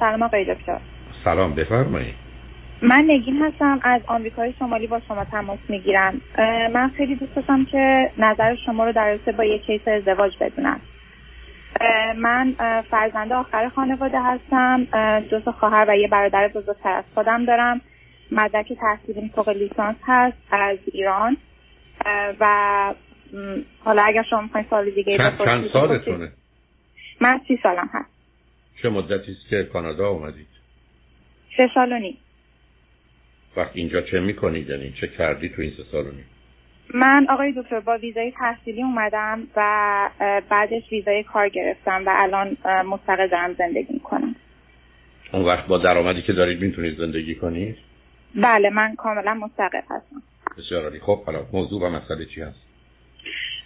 سلام آقای دکتر. سلام بفرمایید. من نگین هستم از آمریکای شمالی با شما تماس می‌گیرم. من خیلی دوست داشتم که نظر شما رو در رابطه با یک کیس ازدواج بدونم. من فرزنده آخر خانواده هستم. دو تا خواهر و یه برادر بزرگتر از خودم دارم. مدرک تحصیلیم فوق لیسانس هست از ایران. و حالا اگر شما می‌خواین سال دیگه چند, چند سالتونه؟ من سی سالم هست. چه مدتی است که کانادا اومدید؟ سه سال و نیم وقت اینجا چه می‌کنید یعنی چه کردی تو این سه سال و نیم؟ من آقای دکتر با ویزای تحصیلی اومدم و بعدش ویزای کار گرفتم و الان مستقل دارم زندگی می‌کنم اون وقت با درآمدی که دارید می‌تونید زندگی کنید؟ بله من کاملا مستقل هستم بسیار عالی خب حالا موضوع و مسئله چی هست؟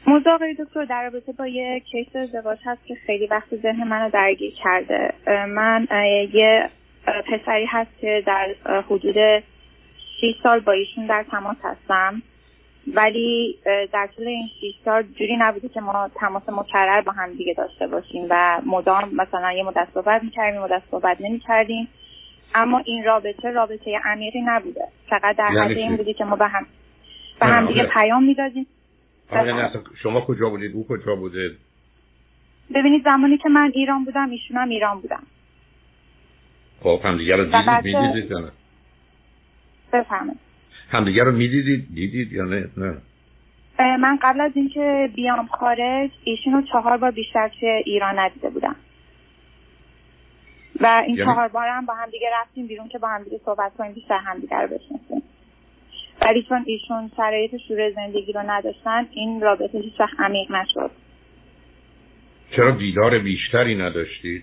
موضوع آقای دکتر در رابطه با یه کیس ازدواج هست که خیلی وقت ذهن منو درگیر کرده. من یه پسری هست که در حدود 6 سال با ایشون در تماس هستم. ولی در طول این 6 سال جوری نبوده که ما تماس مکرر با هم دیگه داشته باشیم و مدام مثلا یه مدت صحبت می‌کردیم مدت صحبت نمی‌کردیم. اما این رابطه رابطه عمیقی نبوده. فقط در یعنی حد این بوده که ما به هم به هم دیگه پیام می‌دادیم. شما کجا بودید؟ او کجا بوده؟ ببینید زمانی که من ایران بودم ایشون هم ایران بودم خب همدیگه رو دیدید می‌دیدید یا نه؟ بفهمید همدیگه رو می‌دیدید دیدید یا نه؟ نه. من قبل از اینکه بیام خارج ایشون رو چهار بار بیشتر توی ایران ندیده بودم. و این یعنی- چهار بار هم با هم دیگه رفتیم بیرون که با هم دیگه صحبت کنیم بیشتر هم دیگه رو بشناسیم. ولی چون ایشون شرایط شروع زندگی رو نداشتن این رابطه هیچ وقت عمیق نشد. چرا دیدار بیشتری نداشتید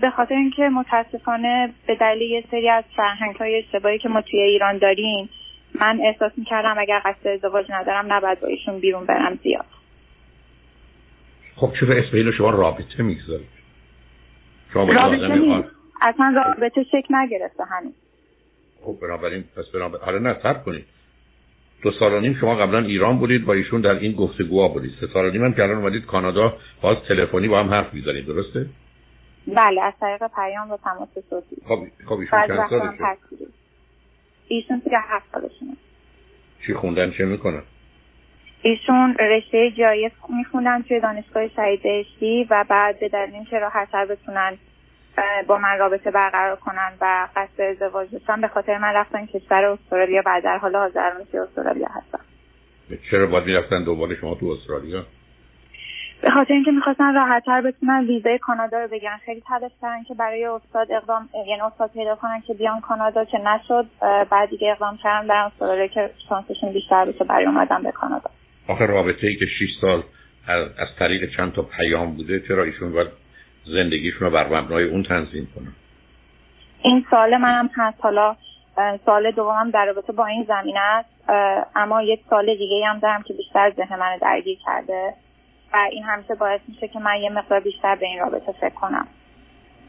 به خاطر اینکه متاسفانه به دلیل یه سری از فرهنگ های اشتباهی که ما توی ایران داریم من احساس می‌کردم اگر قصد ازدواج ندارم نباید با ایشون بیرون برم زیاد. خب چرا اسم اینو شما رابطه می‌گذارید؟ رابطه آن- اصلا رابطه شکل نگرفته هنوز. خب بنابراین پس بنابراین حالا نه صبر کنید. دو سال و نیم شما قبلا ایران بودید با ایشون در این گفتگوها بودید. سه سال و نیم هم که الان اومدید کانادا باز تلفنی با هم حرف می‌زنید درسته؟ بله از طریق پیام و تماس صوتی. خب خب ایشون چند سالشه؟ ایشون سی هفت سالشونه. چی خوندن چه می‌کنن؟ ایشون رشته جایز میخوندن توی دانشگاه شهید بهشتی و بعد به دلیل اینکه راحتتر بتونن با من رابطه برقرار کنن و قصد ازدواج داشتن. به خاطر من رفتن کشور استرالیا و در حال حاضر توی استرالیا هستن. چرا باید می‌رفتن دوباره شما تو استرالیا؟ به خاطر اینکه می‌خواستن راحتتر بتونن ویزای کانادا رو بگیرن. خیلی تلاش کردن که برای استاد اقدام یعنی استاد پیدا کنن که بیان کانادا که نشد بعد دیگه اقدام کردن برن استرالیا که شانسشون بیشتر بشه برای اومدن به کانادا. آخه رابطه ای که 6 سال از, از طریق چند تا پیام بوده چرا ایشون باید زندگیشون رو بر مبنای اون تنظیم کنن. این سال منم هست. حالا سال دومم در رابطه با این زمینه است. اما یک سال دیگه هم دارم که بیشتر ذهن منو درگیر کرده و این همیشه باعث میشه که من یه مقدار بیشتر به این رابطه فکر کنم.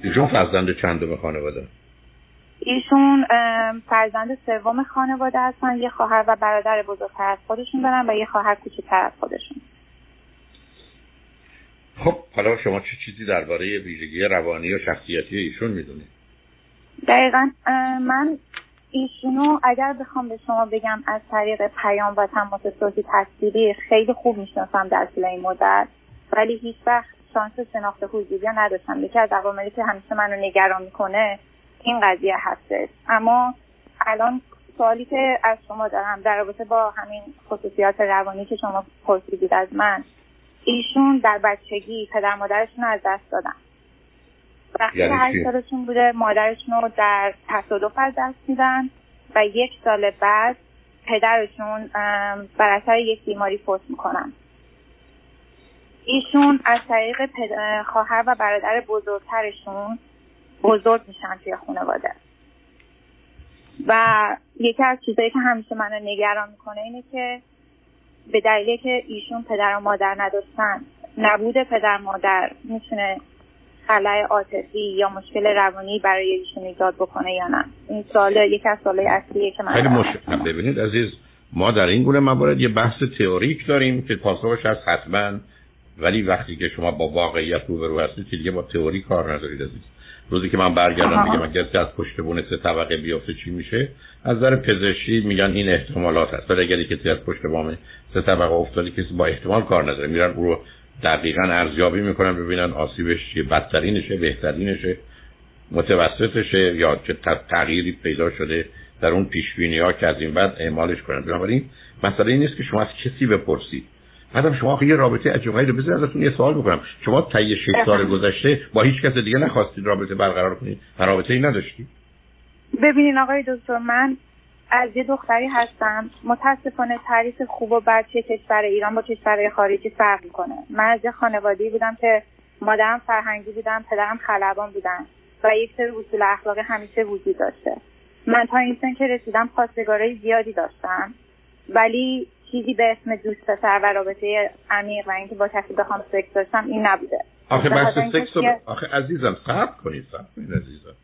ایشون فرزند چندم خانواده؟ ایشون فرزند سوم خانواده هستن. یه خواهر و برادر بزرگتر از خودشون دارن و یه خواهر کوچکتر از خودشون. خب حالا شما چه چیزی درباره ویژگی روانی و شخصیتی ایشون می‌دونید؟ دقیقا من ایشونو اگر بخوام به شما بگم از طریق پیام و تماس صوتی تصویری خیلی خوب می‌شناسم در طول این مدت ولی هیچ وقت شانس شناخت حضوری نداشتم. یکی از عواملی که همیشه منو نگران می‌کنه این قضیه هستش. اما الان سوالی که از شما دارم در رابطه با همین خصوصیات روانی که شما پرسیدید از من ایشون در بچگی پدر مادرشون رو از دست دادن. وقتی یعنی هشت؟ سالشون بوده مادرشون رو در تصادف از دست میدن و یک سال بعد پدرشون بر اثر یک بیماری فوت می‌کنن. ایشون از طریق خواهر و برادر بزرگترشون بزرگ میشن توی خانواده. و یکی از چیزایی که همیشه منو نگران می‌کنه اینه که به دلیلی که ایشون پدر و مادر نداشتن. نبود پدر مادر می‌تونه خلای عاطفی یا مشکل روانی برای ایشون ایجاد بکنه یا نه. این سوال یکی از سوالای اصلیه که من خیلی. مشکل. ببینید عزیز ما در این گونه موارد یه بحث تئوریک داریم که پاسخش هست حتما. ولی وقتی که شما با واقعیت روبرو هستید که دیگه با تئوری کار ندارید عزیز. روزی که من برگردم میگم اگر از پشت بونه سه طبقه بیفته چی میشه؟ از نظر پزشکی میگن این احتمالات هست. ولی اگر از پشت بام سه طبقه افتادی کسی با احتمال کار نداره. میرن او رو دقیقا ارزیابی می‌کنن ببینن آسیبش چیه بدترینشه بهترینشه متوسطشه یا چه تغییری پیدا شده در اون پیش ها که از این بعد اعمالش کنن. بنابراین مسئله این نیست که شما از کسی بپرسید. بعدم شما یه رابطه عجیبی رو بذارید ازتون یه سوال بکنم. شما طی 6 سال گذشته با هیچ کس دیگه نخواستید رابطه برقرار کنید؟ و رابطه ای نداشتید ببینین آقای دکتر من از یه دختری هستم. متاسفانه تعریف خوب و بد چه کشور ایران با کشور خارجی فرق می‌کنه. من از یه خانوادی بودم که مادرم فرهنگی بودم پدرم خلبان بودن و یک سری اصول اخلاقی همیشه وجود داشته. من تا این سن که رسیدم خواستگارای زیادی داشتم. ولی چیزی به اسم دوست پسر و رابطه عمیق و اینکه با کسی بخوام سکس داشتم این نبوده. آخه بحث سکس آخه عزیزم صبر کنید صبر کنید عزیزم.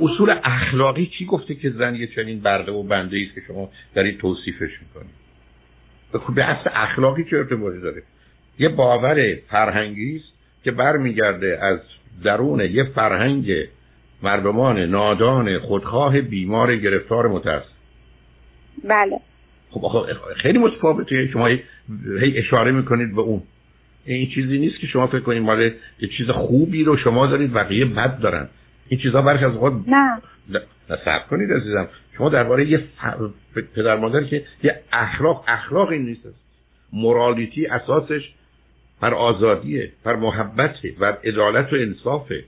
اصول اخلاقی چی گفته که زن یه چنین برده و بنده است که شما دارید توصیفش می‌کنید خب به اصل اخلاقی چه ارتباطی داره؟ یه باور فرهنگی است که برمیگرده از درون یه فرهنگ مردمان نادان خودخواه بیمار گرفتار متاسف. بله. خب خیلی متفاوته. شما هی اشاره می‌کنید به اون. این چیزی نیست که شما فکر کنید مال یه چیز خوبی رو شما دارید بقیه بد دارن. این چیزا برش از خود نه. نه کنید عزیزم. شما درباره یه پدر مادر که یه اخلاق اخلاق این نیست. مورالیتی اساسش بر آزادیه بر محبته بر عدالت و انصافه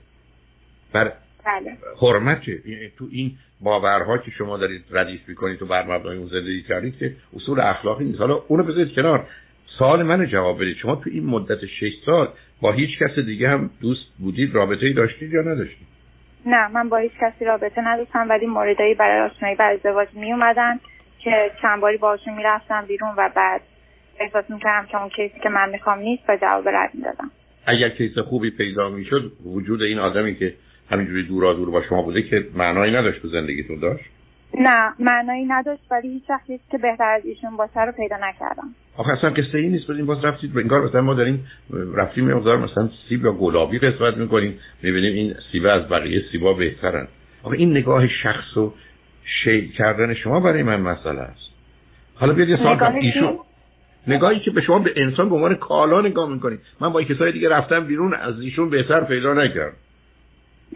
بر بله. حرمته. تو این باورها که شما دارید ردیف می‌کنید تو بر مبنای اون زندگی کردید که اصول اخلاقی نیست. حالا اونو بذارید کنار. سوال منو جواب بدید. شما تو این مدت 6 سال با هیچ کس دیگه هم دوست بودید؟ رابطه ای داشتید یا نداشتید؟ نه من با هیچ کسی رابطه نداشتم ولی موردایی برای آشنایی برای ازدواج می اومدن که چند باری باشون می‌رفتم بیرون و بعد احساس می‌کردم که اون کیسی که من می‌خوام نیست و جواب رد می‌دادم. اگر کیس خوبی پیدا می‌شد وجود این آدمی که همینجوری دورا دور با شما بوده که معنایی نداشت تو زندگیتون داشت؟ نه معنایی نداشت ولی هیچ وقتی که بهتر از ایشون باشه رو پیدا نکردم. آخه اصلا قصه ای نیست این باز رفتید انگار مثلا ما داریم رفتیم مقدار مثلا سیب یا گلابی قسمت می‌کنیم می‌بینیم این سیب از بقیه سیبا بهترن. آخه این نگاه شخص و شیل کردن شما برای من مسئله است. حالا بیاد یه سال ایشون نگاهی که به شما به انسان به عنوان کالا نگاه می‌کنید. من با کسای دیگه رفتم بیرون از ایشون بهتر پیدا نکردم.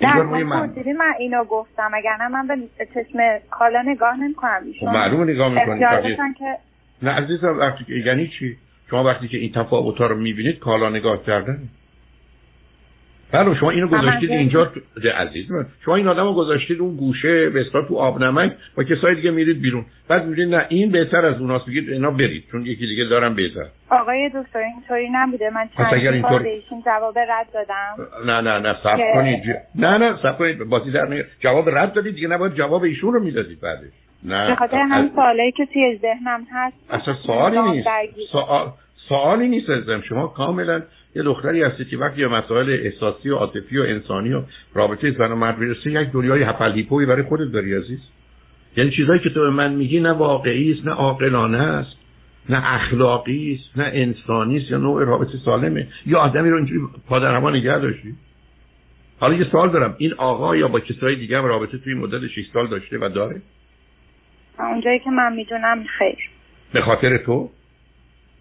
نه من, من. اینو گفتم اگر نه من به چشم کالا نگاه نمی‌کنم. ایشون معلومه نگاه می‌کنید که... نه عزیزم وقتی یعنی چی؟ شما وقتی که این تفاوت رو می‌بینید کالا نگاه کردن؟ بله شما اینو گذاشتید اینجا عزیز من. شما این آدمو گذاشتید اون گوشه به اصطلاح تو آب نمک با کسای دیگه میرید بیرون. بعد میگید نه این بهتر از اوناست. میگید اینا برید چون یکی دیگه دارم بهتر. آقای دکتر اینطوری نبوده. من چند اینطور... بهشون جواب رد دادم. نه نه نه صبر کنید. نه نه صبر کنید. بازی در جواب رد دادید دیگه نباید جواب ایشون رو می‌دادید بعدش. نه. به خاطر هم سوالایی که توی ذهنم هست. اصلا سوالی نیست. سوال سوالی نیست ازم شما کاملا یه دختری هستی که وقتی مسائل احساسی و عاطفی و انسانی و رابطه زن و مرد می‌رسه یک دنیای هپل هیپوی برای خودت داری عزیز. یعنی چیزایی که تو به من میگی نه واقعی است نه عاقلانه است نه اخلاقی است نه انسانی است یا نوع رابطه سالمه. یا آدمی رو اینجوری پادر هوا نگه داشتی؟ حالا یه سوال دارم. این آقا یا با کسای دیگه هم رابطه توی مدت 6 سال داشته و داره؟ اونجایی که من می‌دونم خیر. به خاطر تو؟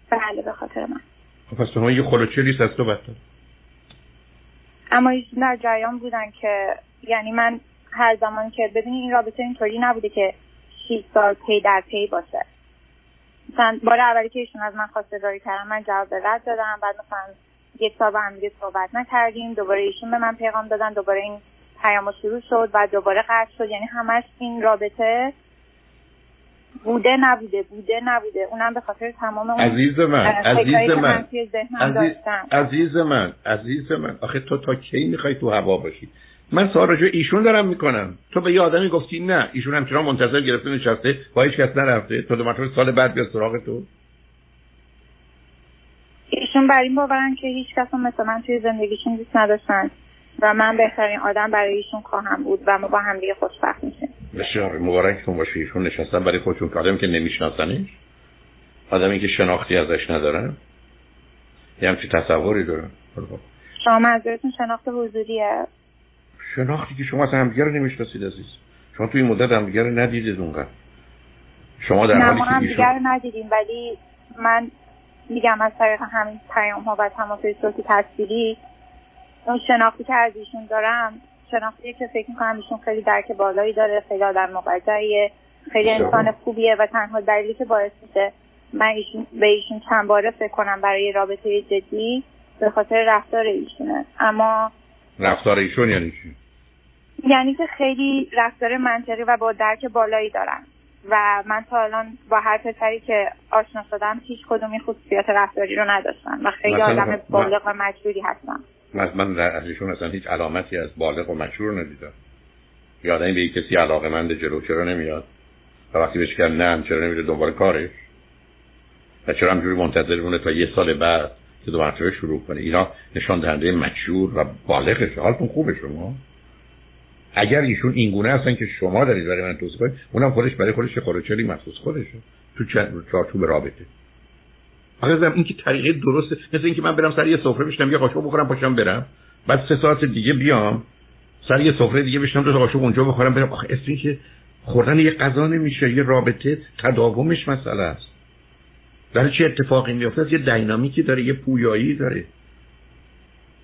بله به خاطر من. خب پس شما یه خلوچلی از تو بدتر اما در جریان بودن که یعنی من هر زمان که ببینی این رابطه اینطوری نبوده که 6 سال پی در پی باشه. مثلا بار اولی که ایشون از من خواستگاری کردن من جواب رد دادم بعد مثلا یک سال با هم دیگه صحبت نکردیم دوباره ایشون به من پیغام دادن دوباره این پیام شروع شد و دوباره قطع شد یعنی همش این رابطه بوده نبوده بوده نبوده. اونم به خاطر تمام اون عزیز من عزیز من. عزیز, عزیز من عزیز من. آخه تو تا کی می‌خوای تو هوا باشی؟ من سوال راجع ایشون دارم می‌کنم. تو به یه آدمی گفتی نه ایشون همچنان منتظر گرفته نشسته با هیچ کس نرفته. تو دو سال بعد بیاد سراغ تو. ایشون بر این باورن که هیچ کس مثل من توی زندگیشون دوست نداشتن و من بهترین آدم برای ایشون خواهم بود و ما با هم دیگه خوشبخت میشیم. بسیار مبارکتون باشه ایشون نشستن برای خودشون که آدمی که نمیشناسنش. آدمی که شناختی ازش ندارن یه همچی تصوری دارن شما منظورتون شناخت حضوریه؟ شناختی که شما اصلا همدیگه رو نمی‌شناسید عزیز. شما توی این مدت همدیگه رو ندیدید اونقدر. شما در حالی که ایشون رو ندیدیم ولی من میگم از طریق همین پیام ها و تماس صوتی تصویری اون شناختی که از ایشون دارم شناختی که فکر می‌کنم ایشون خیلی درک بالایی داره خیلی آدم مقدریه خیلی انسان خوبیه و تنها دلیلی که باعث میشه من ایشون به ایشون چند باره فکر کنم برای رابطه جدی به خاطر رفتار ایشونه. اما رفتار ایشون یعنی چی؟ یعنی که خیلی رفتار منطقی و با درک بالایی دارن و من تا الان با هر پسری که آشنا شدم هیچ کدومی خصوصیات رفتاری رو نداشتن و خیلی آدم بالغ و مجبوری هستم. من در ازشون اصلا هیچ علامتی از بالغ و مشهور ندیدم. یادم به کسی علاقه مند جلو چرا نمیاد؟ و وقتی بهش نه چرا نمیره دنبال کارش؟ و چرا همجوری منتظر مونه تا یه سال بعد که دو مرتبه شروع کنه؟ اینا نشان دهنده مشهور و بالغشه حالتون خوبه شما؟ اگر ایشون این گونه هستن که شما دارید برای من توصیف کنید اونم خودش برای خودش خروچلی مخصوص خودشه. تو چارچوب رابطه. آخه این که طریقه درسته مثل اینکه من برم سر یه سفره بشنم یه قاشق بخورم پاشم برم. بعد سه ساعت دیگه بیام سر یه سفره دیگه بشنم دو تا قاشق اونجا بخورم برم. آخه اسم که خوردن یه غذا نمیشه یه رابطه تداومش مسئله است. در چه اتفاقی میفته یه دینامیکی داره یه پویایی داره.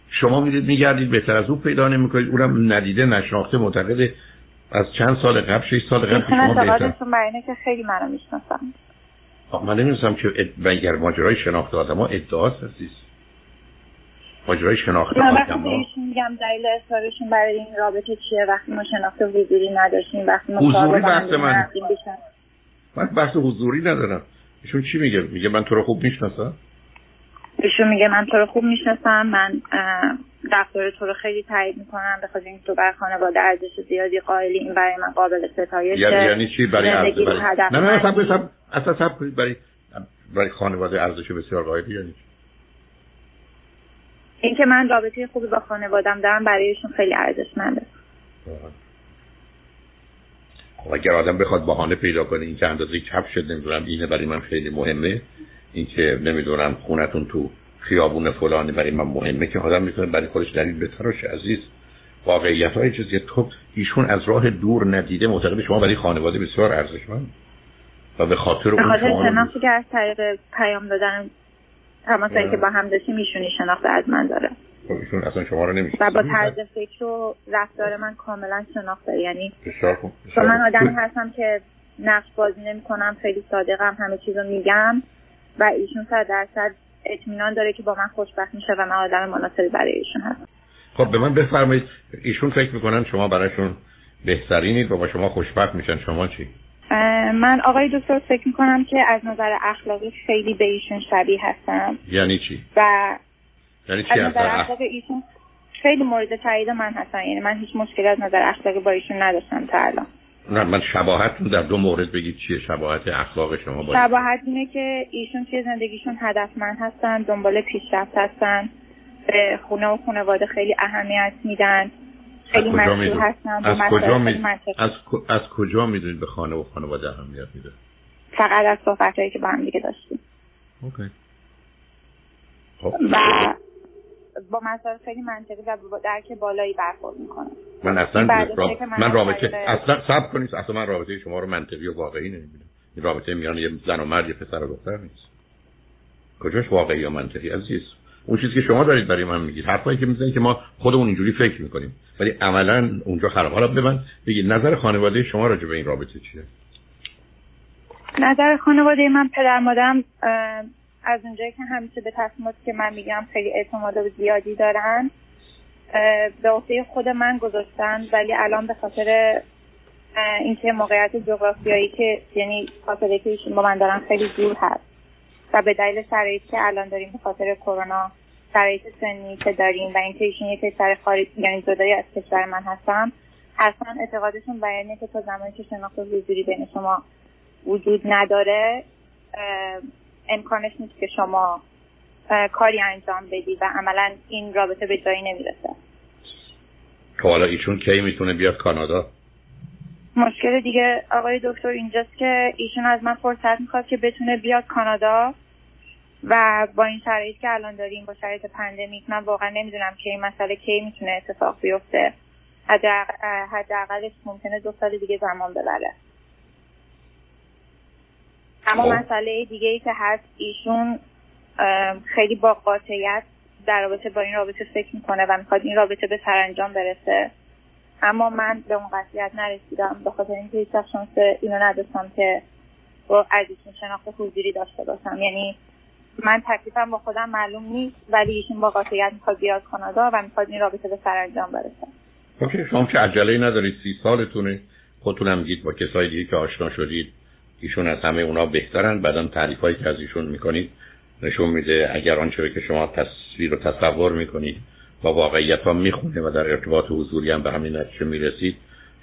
شما میرید میگردید بهتر از او پیدا نمی‌کنید. اونم ندیده نشناخته معتقد از چند سال قبل 6 سال قبل شما بهتر. که خیلی منو می‌شناسم من نمی‌دونم که اگر ماجرای شناخت آدم ها ادعاست هستیست ماجرای شناخت آدم ها میگم دلیل اصرارشون برای این رابطه چیه. وقتی ما شناخت حضوری نداشتیم وقتی ما حضوری بحث من. من بحث حضوری ندارم. ایشون چی میگه؟ میگه من تو رو خوب می‌شناسم. ایشون میگه من تو رو خوب می‌شناسم من رفتار تو رو خیلی تایید می‌کنم به خاطر اینکه تو بر خانواده ارزش زیادی قائلی این برای من قابل ستایشه. یعنی یعنی چی؟ برای ارزش نه نه سب سب اصلا سب کنید برای برای خانواده ارزش بسیار قائلی یعنی اینکه من رابطه خوبی با خانوادم دارم برایشون خیلی ارزشمنده. خب اگر آدم بخواد بهانه پیدا کنه این که اندازه کفش نمی‌دونم اینه برای من خیلی مهمه. اینکه نمی‌دونم خونتون تو خیابون فلانی برای من مهمه که آدم می‌تونه برای خودش دلیل بتراش عزیز واقعیت های چیزی تو ایشون از راه دور ندیده معتقد شما برای خانواده بسیار ارزشمند. و به خاطر اون شما شناختی که از طریق پیام دادن تماس که با هم داشتیم ایشونی شناخت از من داره. خب ایشون اصلا شما رو نمیشه و با طرز فکر و رفتار من کاملا شناخت داره یعنی من آدمی هستم که نقش بازی نمی کنم خیلی صادقم همه چیزو میگم. و ایشون صد درصد اطمینان داره که با من خوشبخت میشه و من آدم مناسبی برای ایشون هستم. خب به من بفرمایید. ایشون فکر می‌کنن شما برایشون بهترینید و با شما خوشبخت میشن. شما چی؟ من آقای دکتر فکر می‌کنم که از نظر اخلاقی خیلی به ایشون شبیه هستم. یعنی چی؟ و یعنی چی از نظر اخلاقی ایشون خیلی مورد تایید من هستن. یعنی من هیچ مشکلی از نظر اخلاقی با ایشون نداشتم تا الان. نه من شباهت رو در دو مورد بگید چیه شباهت اخلاق شما با شباهت اینه که ایشون توی زندگیشون هدفمند هستن دنبال پیشرفت هستن به خونه و خانواده خیلی اهمیت میدن خیلی مشغول هستن از کجا می... از, از کجا می‌دونید به خانه و خانواده اهمیت میده؟ فقط از صحبت هایی که با هم دیگه داشتیم. اوکی. خب. و با مسائل خیلی منطقی و با درک بالایی برخورد می‌کنم. من اصلا من, رابطه اصلا سب کنید اصلا من رابطه شما رو منطقی و واقعی نمی‌بینم. این رابطه میان یه زن و مرد یه پسر و دختر نیست. کجاش واقعی یا منطقی عزیز؟ اون چیزی که شما دارید برای من میگید حرفایی که می‌زنید که ما خودمون اینجوری فکر می‌کنیم. ولی عملا اونجا خراب. حالا ببند بگید نظر خانواده شما راجع به این رابطه چیه؟ نظر خانواده من پدر مادرم از اونجایی که همیشه به تصمیماتی که من میگم خیلی اعتماد زیادی دارن به عهده خود من گذاشتن ولی الان به خاطر اینکه موقعیت جغرافیایی که یعنی فاصله که ایشون با من دارن خیلی دور هست و به دلیل شرایطی که الان داریم به خاطر کرونا شرایط سنی که داریم و اینکه ایشون یک کشور خارج یعنی جدایی از کشور من هستم اصلا اعتقادشون بیانیه که تا زمانی که شناخت حضوری بین شما وجود نداره امکانش نیست که شما کاری انجام بدی و عملا این رابطه به جایی نمی‌رسه. خب حالا ایشون کی می‌تونه بیاد کانادا؟ مشکل دیگه آقای دکتر اینجاست که ایشون از من فرصت می‌خواد که بتونه بیاد کانادا و با این شرایط که الان داریم با شرایط پندمیک من واقعا نمی‌دونم که این مسئله کی می‌تونه اتفاق بیفته. حداقلش ممکنه دو سال دیگه زمان ببره. اما خب. مسئله دیگه ای که هست ایشون خیلی با قاطعیت در رابطه با این رابطه فکر می‌کنه و می‌خواد این رابطه به سرانجام برسه. اما من به اون قطعیت نرسیدم. به خاطر اینکه هیچ شانس اینو نداشتم که با ایشون شناخت حضوری داشته باشم. یعنی من تکلیفم با خودم معلوم نیست ولی ایشون با قاطعیت می‌خواد بیاد کانادا و می‌خواد این رابطه به سرانجام برسه. اوکی شما که عجله ندارید سی سالتونه. خودتونم میگید با کسای دیگه که آشنا شدید. ایشون از همه اونا بهترن. بعدم تعریف هایی که از ایشون می‌کنید نشون میده اگر آنچه که شما تصویر و تصور می‌کنید با واقعیت ها می‌خونه و در ارتباط حضوری هم به همین نتیجه می‌رسید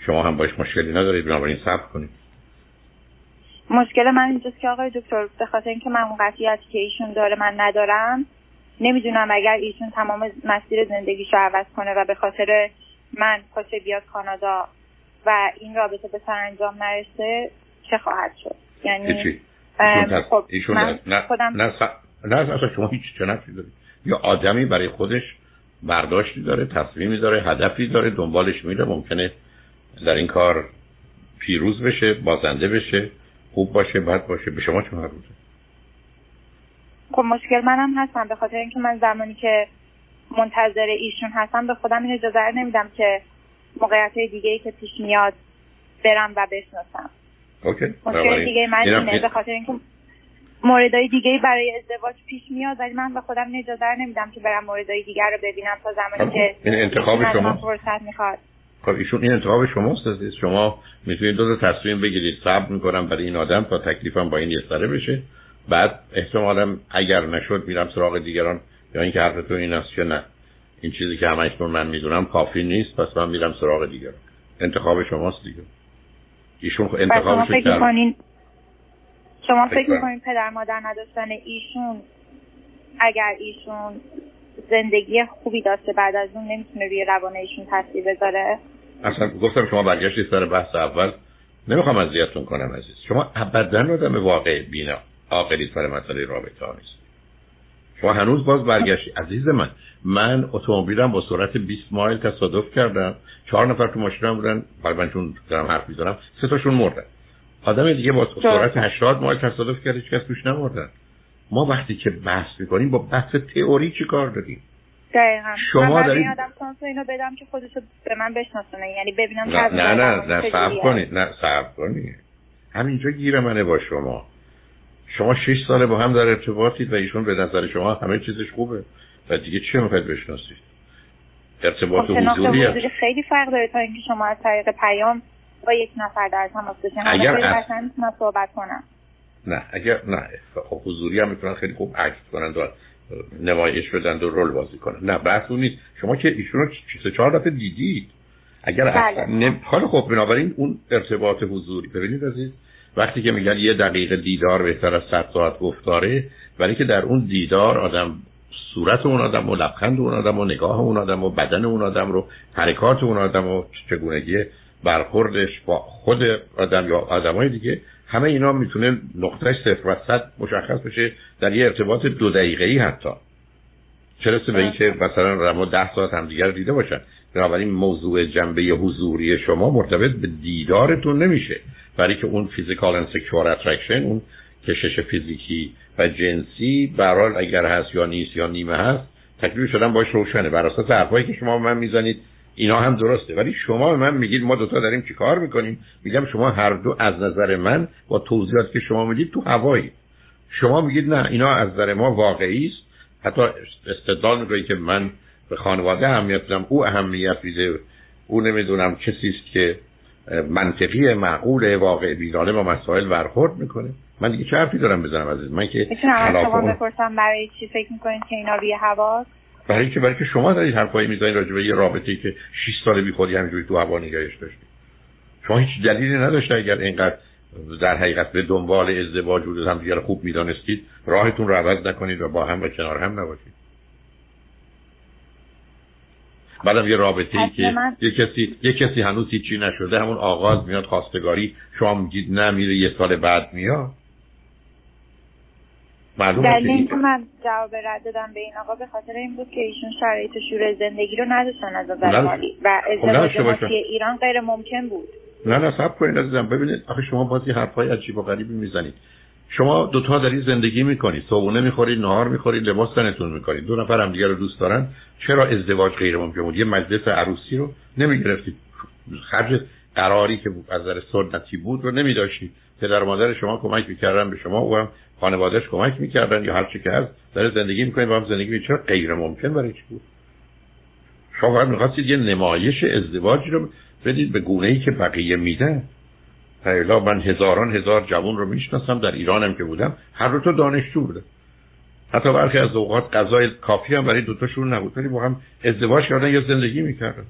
شما هم باش مشکلی ندارید بنابراین صبر کنید. مشکل من اینجاست که آقای دکتر به خاطر اینکه من اون قطعیتی که ایشون داره من ندارم نمی‌دونم اگر ایشون تمام مسیر زندگیشو عوض کنه و به خاطر من پاشه بیاد کانادا و این رابطه به سرانجام نرسه چه خواهد شد؟ یعنی خب نه نه خودم... نه, نه اصلا شما هیچ چنفی دارید. یا آدمی برای خودش برداشتی داره تصمیمی داره هدفی داره دنبالش میره ممکنه در این کار پیروز بشه بازنده بشه خوب باشه بد باشه. به شما چه مربوطه؟ خب مشکل منم هستم. به خاطر اینکه من زمانی که منتظر ایشون هستم به خودم این اجازه نمیدم که موقعیت دیگه ای که پیش میاد برم و بشناسم. اوکی. مشکل دیگه من اینه. به خاطر اینکه موردهای دیگه برای ازدواج پیش میاد ولی من به خودم اجازه نمیدم که برم موردهای دیگر رو ببینم تا زمانی که این انتخاب شما؟ فرصت می‌خواد. خب ایشون این انتخاب شماست عزیز. شما می‌تونید دو تا تصمیم بگیرید. صبر می‌کنم برای این آدم تا تکلیفم با این یه سره بشه. بعد احتمالا اگر نشد میرم سراغ دیگران یا اینکه حرفتون این است که نه. این چیزی که همشتون من می‌دونم کافی نیست. پس من میرم سراغ دیگران. انتخاب شماست دیگه. ایشون انتخابش شما فکر می‌کنید پدر مادر نداشتن ایشون اگر ایشون زندگی خوبی داشته بعد از اون نمی‌تونه روی روان ایشون تاثیر بذاره؟ اصلا گفتم شما برگشتید سر بحث اول. نمی‌خوام اذیتتون کنم عزیز. شما ابدا آدم واقع بینا. عاقلی سر مسئله رابطه ها نیست. شما هنوز باز برگشتی. عزیز من من اتومبیلم با سرعت 20 مایل تصادف کردم. چهار نفر تو ماشینم بودن. من چون دارم حرف می‌زنم سه تاشون مردن. آدم دیگه با سرعت 80 مایل تصادف کرده هیچ کس توش نمردن ما وقتی که بحث می‌کنیم با بحث تئوری چی کار داریم؟ دقیقا. شما دارید آدم سانس اینو بدم که خودشو به من بشناسونه. یعنی ببینم نه نه نه نه صبر کنید نه صبر کنید. همینجا گیر منه با شما. شما شش ساله با هم در ارتباطید و ایشون به نظر شما همه چیزش خوبه. و دیگه چی می‌خواید بشناسید؟ ارتباط خب حضوری خیلی فرق داره تا اینکه شما از طریق پیام با یک نفر در تماس باشین اگر از... صحبت کنم. نه اگر نه. خب حضوری هم می‌تونن خیلی خوب عکس کنن و نمایش بدن و رول بازی کنن. نه بحث اون نیست. شما که ایشون رو سه چهار دفعه دیدید. اگر بله. حالا خب بنابراین اون ارتباط حضوری. ببینید عزیز وقتی که میگن یه دقیقه دیدار بهتر از صد ساعت گفتاره ولی که در اون دیدار آدم صورت اون آدم و لبخند اون آدم و نگاه اون آدم و بدن اون آدم رو حرکات اون آدم و چگونگی برخوردش با خود آدم یا آدمای دیگه همه اینا می‌تونه نقطه صفر و صد مشخص بشه در یه ارتباط دو دقیقه ای حتی چرا به اینکه مثلا رما ده ساعت هم دیگر دیده باشن. بنابراین موضوع جنبه حضوری شما مرتبط به دیدارتون نمیشه. برای که اون فیزیکال and sexual attraction اون کشش فیزیکی و جنسی برحال اگر هست یا نیست یا نیمه هست تکلیف شدن باش روشنه. بر اساس حرفایی که شما من می‌زنید اینا هم درسته. ولی شما به من میگید ما دوتا داریم چی کار می‌کنیم؟ میگم شما هر دو از نظر من با توضیحات که شما می‌دید تو هوایی. شما میگید نه اینا از نظر ما واقعی است. حتی استدلال می‌کنید که من به خانواده اهمیت بدم او اهمیت میده. او نمی‌دونم کسی است که منطقی معقول واقع بیرانه با مسائل برخورد می‌کنه. من دیگه چه حرفی دارم بزنم عزیز؟ من که خلاف اون بپرسم برای چی فکر می‌کنید که اینا روی هواست برای که برای که شما دارید حرفایی می‌زنید راجع به یه رابطه‌ای که 6 سال بی خودی همینجوری تو هوا نگهش داشتید شما هیچ دلیلی نداشته اگر اینقدر در حقیقت به دنبال ازدواج و هم دیگر خوب می‌دانستید راهتون رو عوض نکنید و با هم و کنار هم نباشید. بعدم یه رابطه ای که یه کسی یه کسی هنوز هیچی نشده همون آغاز میاد خواستگاری شما میگید نه میره یه سال بعد میاد. دلیل من جواب رد دادم به این آقا به خاطر این بود که ایشون شرایط شور زندگی رو نداشتن از نظر مالی و خب، ازدواج ایران غیر ممکن بود. نه نه سب کنید عزیزم. ببینید آخه شما بازی حرفای عجیب و غریبی می‌زنید. شما دوتا دارید زندگی می‌کنید. صبحونه می‌خورید نهار می‌خورید لباس تنتون می‌کنید دو نفر هم دیگه رو دوست دارن. چرا ازدواج غیر ممکن بود؟ یه مجلس عروسی رو نمی‌گرفتید. خرج قراری که از نظر سنتی بود رو نمیداشتید. پدر مادر شما کمک می‌کردن به شما و هم خانوادهش کمک می‌کردن یا هر چی که هست. داره زندگی می‌کنید با هم زندگی می‌کنید چرا غیر ممکن برای چی بود؟ شما فقط می‌خواستید یه نمایش ازدواج رو بدید به گونه ای که بقیه میدن حالا من هزاران هزار جوان رو می‌شناسم در ایرانم که بودم هر دو تا دانشجو بودم حتی برخی از اوقات غذای کافی هم برای دوتاشون نبود ولی با هم ازدواج کردن یا زندگی می‌کردن.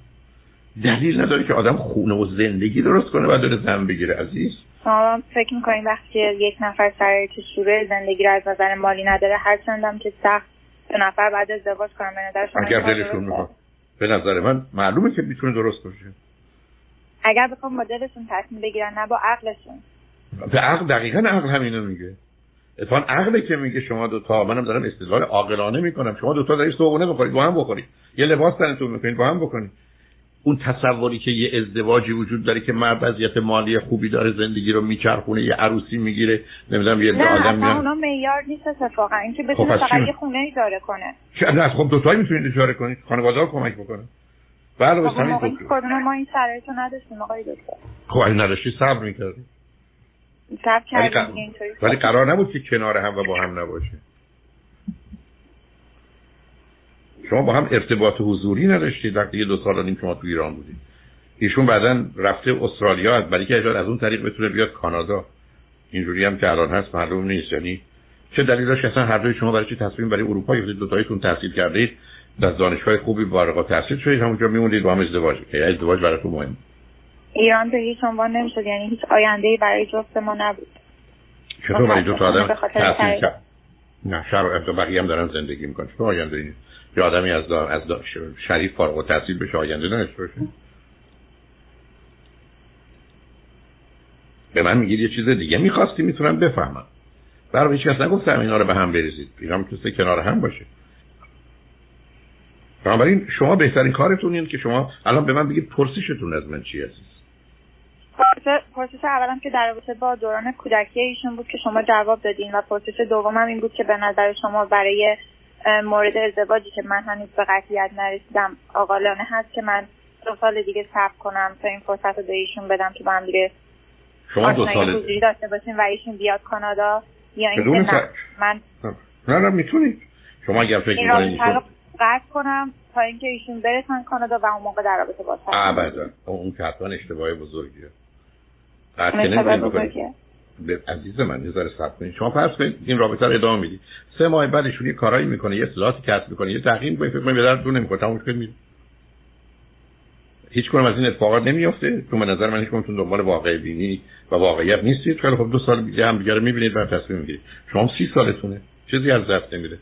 دلیل نداره که آدم خونه و زندگی درست کنه و داره زن بگیره عزیز. شما فکر می‌کنید وقتی یک نفر که شروع زندگی رو از نظر مالی نداره هر چندم که سخت دو نفر بعد ازدواج کنن به نظر شما اگر دلشون می‌خواد. به نظر من معلومه که می‌تونه درست باشه. اگر بخوام با دلشون تصمیم بگیرن نه با عقلشون به عقل دقیقا عقل همینو میگه. اتفاقا عقلی که میگه شما دو تا منم دارم استدلال عاقلانه می‌کنم. شما دو تا دارید صبحونه بخورید با هم بخورید. یه لباس تنتون می‌کنید با هم بکنید. اون تصوری که یه ازدواجی وجود داره که مرد وضعیت مالی خوبی داره زندگی رو میچرخونه یه عروسی می‌گیره نمی‌دونم یه نه آدم نه اونا معیار نیست اتفاقا. اینکه بتونه خب فقط یه خونه اجاره کنه. نه خب دو تایی می‌تونید اجاره کنید. خانواده ها کمک بکنه. بله همین کدوم ما این شرایط رو نداشتیم آقای دکتر. خب اگه نداشتی صبر می‌کردی. صبر کردیم ولی قرار نبود که کنار هم و با هم نباشه شما با هم ارتباط حضوری نداشتید وقتی یه دو سال نیم شما تو ایران بودید. ایشون بعدا رفته استرالیا برای که از اون طریق بتونه بیاد کانادا. اینجوری هم که الان هست معلوم نیست. یعنی چه دلیل داشت اصلا هر دوی شما برای چی تصمیم برای اروپا گرفتید؟ دو تایتون تحصیل کردید. در دانشگاه خوبی بارقا تحصیل شدید. همونجا میمونید با هم ازدواج. که ازدواج براتون مهم. ایران به هیچ عنوان نمی‌شد. یعنی هیچ آینده برای جفت ما نبود. چطور برای دو تا آدم تحصیل کرد؟ نه شرایط بقیه هم دارن زندگی می‌کنن. چطور آینده نیست که آدمی از دا از دا شریف فارغ و تحصیل بشه آینده نداشته باشه. به من میگید یه چیز دیگه می‌خواستی می‌تونم بفهمم. برای هیچ کس نگفتم اینا رو به هم بریزید. اینا می‌تونسته کنار هم باشه. بنابراین شما بهترین کارتون اینه که شما الان به من بگید پرسشتون از من چی هست؟ پرسش اولم که در رابطه با دوران کودکی ایشون بود که شما جواب دادین و پرسش دومم این بود که به نظر شما برای مورد ازدواجی که من هنوز به قطعیت نرسیدم آقالانه هست که من دو سال دیگه صبر کنم تا این فرصت رو به ایشون بدم که با هم دیگه شما دو سال داشته باشیم و ایشون بیاد کانادا یا اینکه نه. من نه نه می‌تونید. شما اگر فکر می‌کنید قطع کنم تا اینکه ایشون برسن کانادا و اون موقع در رابطه با ابدا اون که حتما اشتباه بزرگیه. قطع به عزیز من یه ذره صبر کنید. شما فرض کنید این رابطه رو ادامه می‌دید. سه ماه بعد ایشون یه کارایی می‌کنه یه اصلاحاتی کسب می‌کنه یه تحقیق می‌کنه فکر کنید به درد نمی‌خوره. تموم شد میره هیچ کنم از این اتفاقات نمیافته. تو به نظر من هیچ کنتون دنبال واقع بینی و واقعیت نیستید. خیلی خب دو سال دیگه هم دیگه رو می‌بینید و تصمیم می‌گیرید. شما سی سالتونه. چیزی از دست نمیره.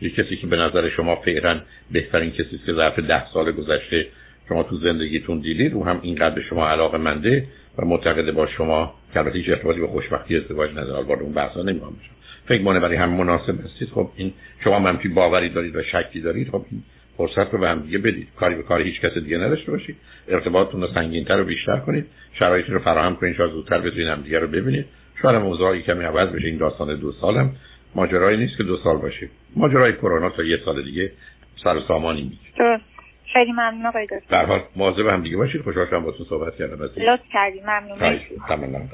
یه کسی که به نظر شما فعلا بهترین کسی که ظرف ده سال گذشته شما تو زندگیتون دیدید او هم اینقدر به شما علاقه منده و معتقد با شما که ارتباطی به خوشبختی ازدواج نداره. وارد اون بحثا نمی‌خوام بشم فکر مونه برای هم مناسب هستید. خب این شما منفی باوری دارید و شکی دارید خب این فرصت رو به هم دیگه بدید. کاری به کار هیچ کس دیگه نداشته باشید. ارتباطتون رو سنگینتر و بیشتر کنید. شرایطی رو فراهم کنید. شاید زودتر بتونید هم دیگه رو ببینید. شاید موضوعی کمی عوض بشه. این داستان دو سالم ماجرایی نیست که دو سال باشه. ماجرای کرونا تا یه سال دیگه سر سامانی میگه خیلی ممنون آقای دکتر. در حال مواظب هم دیگه باشید. خوشحال شدم باهاتون صحبت کردم. لطف کردید ممنون. تمام